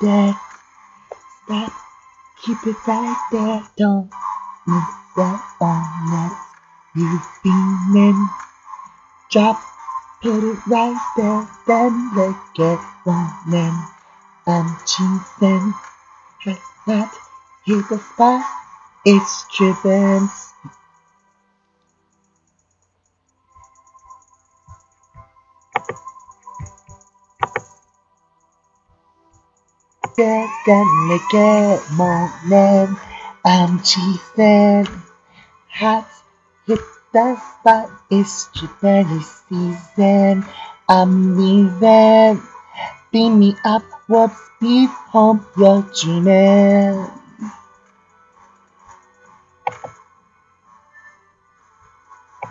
there. Stop, keep it right there. Don't move that on that you feeling. Drop, put it right there. Then let get running. I'm cheesing. Has not hit the spot. It's driven. Gonna get morning. I'm cheesing. Hot hit the spot. It's Japanese season. I'm leaving. Beam me up, what's beat home? You're dreaming.